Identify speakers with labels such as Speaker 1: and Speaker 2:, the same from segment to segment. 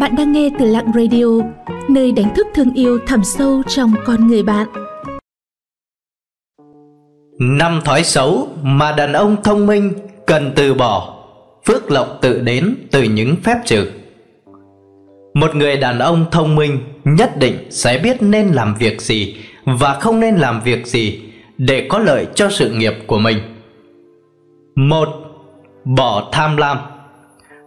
Speaker 1: Bạn đang nghe từ Lặng Radio, nơi đánh thức thương yêu thẳm sâu trong con người bạn.
Speaker 2: Năm thói xấu mà đàn ông thông minh cần từ bỏ Phước lộc tự đến từ những phép trừ. Một người đàn ông thông minh nhất định sẽ biết nên làm việc gì Và không nên làm việc gì để có lợi cho sự nghiệp của mình. Một Bỏ tham lam.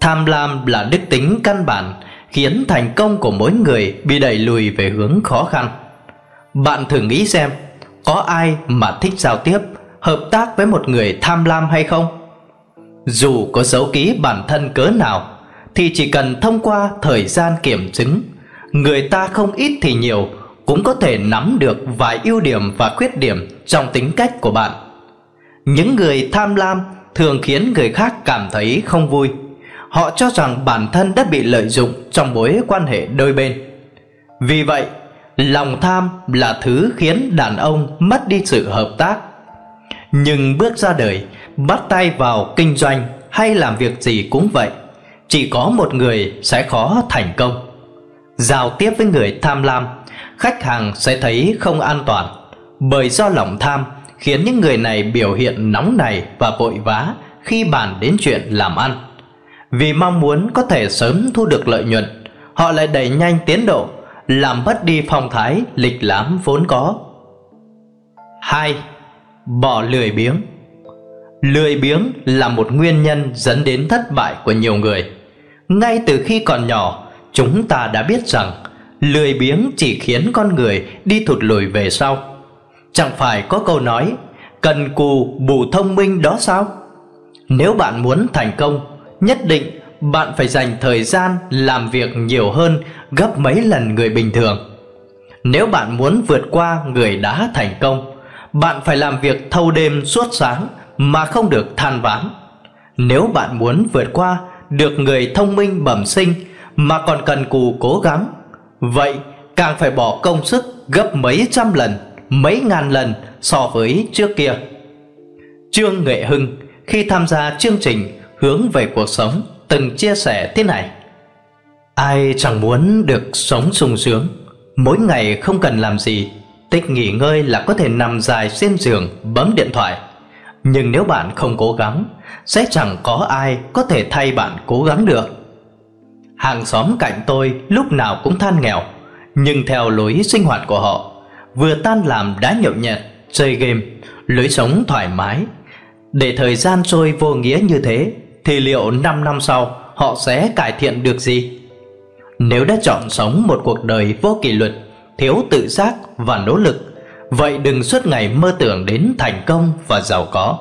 Speaker 2: Tham lam là đức tính căn bản khiến thành công của mỗi người bị đẩy lùi về hướng khó khăn. Bạn thử nghĩ xem, có ai mà thích giao tiếp, hợp tác với một người tham lam hay không? Dù có dấu ký bản thân cớ nào, thì chỉ cần thông qua thời gian kiểm chứng, người ta không ít thì nhiều cũng có thể nắm được vài ưu điểm và khuyết điểm trong tính cách của bạn. Những người tham lam thường khiến người khác cảm thấy không vui họ cho rằng bản thân đã bị lợi dụng trong mối quan hệ đôi bên. Vì vậy, lòng tham là thứ khiến đàn ông mất đi sự hợp tác. Nhưng bước ra đời, bắt tay vào kinh doanh hay làm việc gì cũng vậy, chỉ có một người sẽ khó thành công. Giao tiếp với người tham lam, khách hàng sẽ thấy không an toàn, bởi do lòng tham khiến những người này biểu hiện nóng nảy và vội vã khi bàn đến chuyện làm ăn. Vì mong muốn có thể sớm thu được lợi nhuận. Họ lại đẩy nhanh tiến độ, Làm mất đi phong thái lịch lãm vốn có. 2. Bỏ lười biếng. Lười biếng là một nguyên nhân dẫn đến thất bại của nhiều người. Ngay từ khi còn nhỏ, Chúng ta đã biết rằng Lười biếng chỉ khiến con người đi thụt lùi về sau. Chẳng phải có câu nói, Cần cù bù thông minh đó sao? Nếu bạn muốn thành công nhất định bạn phải dành thời gian làm việc nhiều hơn gấp mấy lần người bình thường. Nếu bạn muốn vượt qua người đã thành công, bạn phải làm việc thâu đêm suốt sáng mà không được than vãn. Nếu bạn muốn vượt qua được người thông minh bẩm sinh mà còn cần cù cố gắng, vậy càng phải bỏ công sức gấp mấy trăm lần, mấy ngàn lần so với trước kia. Trương Nghệ Hưng khi tham gia chương trình hướng về cuộc sống, từng chia sẻ thế này. Ai chẳng muốn được sống sung sướng, mỗi ngày không cần làm gì, tích nghỉ ngơi là có thể nằm dài trên giường, bấm điện thoại. Nhưng nếu bạn không cố gắng, sẽ chẳng có ai có thể thay bạn cố gắng được. Hàng xóm cạnh tôi lúc nào cũng than nghèo, nhưng theo lối sinh hoạt của họ, vừa tan làm đã nhậu nhẹt, chơi game, lối sống thoải mái. Để thời gian trôi vô nghĩa như thế thì liệu 5 năm sau họ sẽ cải thiện được gì? Nếu đã chọn sống một cuộc đời vô kỷ luật, thiếu tự giác và nỗ lực, vậy đừng suốt ngày mơ tưởng đến thành công và giàu có.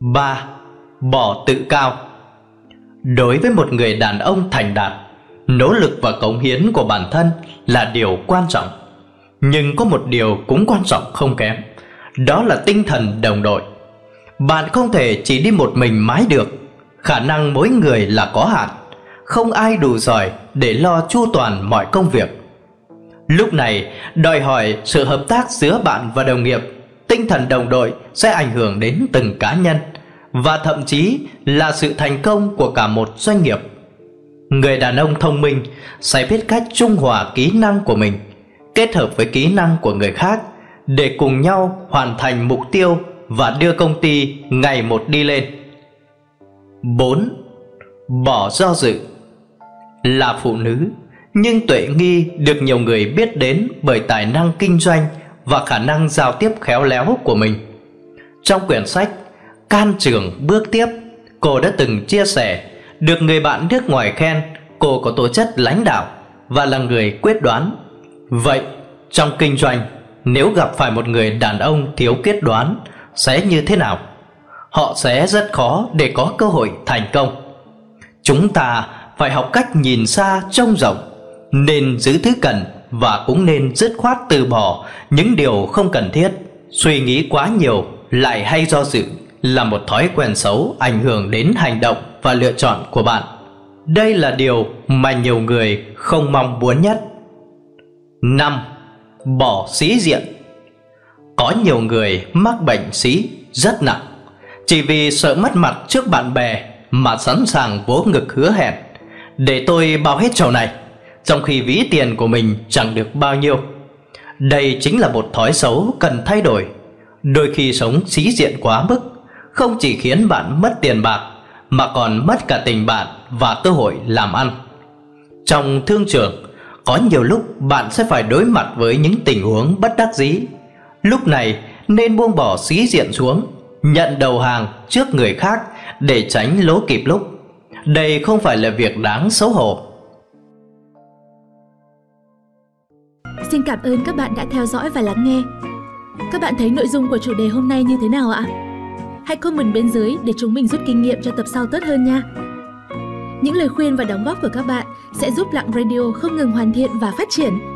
Speaker 2: 3. Bỏ tự cao Đối với một người đàn ông thành đạt, nỗ lực và cống hiến của bản thân là điều quan trọng. Nhưng có một điều cũng quan trọng không kém, đó là tinh thần đồng đội. Bạn không thể chỉ đi một mình mãi được. Khả năng mỗi người là có hạn. Không ai đủ giỏi để lo chu toàn mọi công việc. Lúc này, đòi hỏi sự hợp tác giữa bạn và đồng nghiệp, Tinh thần đồng đội sẽ ảnh hưởng đến từng cá nhân Và thậm chí là sự thành công của cả một doanh nghiệp. Người đàn ông thông minh sẽ biết cách trung hòa kỹ năng của mình, Kết hợp với kỹ năng của người khác Để cùng nhau hoàn thành mục tiêu và đưa công ty ngày một đi lên. 4. Bỏ do dự Là phụ nữ, nhưng Tuệ Nghi được nhiều người biết đến bởi tài năng kinh doanh và khả năng giao tiếp khéo léo của mình. Trong quyển sách Can trường bước tiếp, cô đã từng chia sẻ được người bạn nước ngoài khen cô có tố chất lãnh đạo và là người quyết đoán. Vậy, trong kinh doanh, nếu gặp phải một người đàn ông thiếu quyết đoán sẽ như thế nào? Họ sẽ rất khó để có cơ hội thành công. Chúng ta phải học cách nhìn xa trông rộng, nên giữ thứ cần và cũng nên dứt khoát từ bỏ những điều không cần thiết. Suy nghĩ quá nhiều lại hay do dự là một thói quen xấu ảnh hưởng đến hành động và lựa chọn của bạn. Đây là điều mà nhiều người không mong muốn nhất. Năm, Bỏ sĩ diện có nhiều người mắc bệnh sĩ rất nặng Chỉ vì sợ mất mặt trước bạn bè Mà sẵn sàng vỗ ngực hứa hẹn để tôi bao hết chầu này, trong khi ví tiền của mình chẳng được bao nhiêu. Đây chính là một thói xấu cần thay đổi. Đôi khi sống xí diện quá mức, không chỉ khiến bạn mất tiền bạc, mà còn mất cả tình bạn và cơ hội làm ăn. Trong thương trường, có nhiều lúc bạn sẽ phải đối mặt với những tình huống bất đắc dĩ. Lúc này nên buông bỏ sĩ diện xuống, nhận đầu hàng trước người khác để tránh lỗ kịp lúc. Đây không phải là việc đáng xấu hổ.
Speaker 1: Xin cảm ơn các bạn đã theo dõi và lắng nghe. Các bạn thấy nội dung của chủ đề hôm nay như thế nào ạ? Hãy comment bên dưới để chúng mình rút kinh nghiệm cho tập sau tốt hơn nha. Những lời khuyên và đóng góp của các bạn sẽ giúp Lặng Radio không ngừng hoàn thiện và phát triển.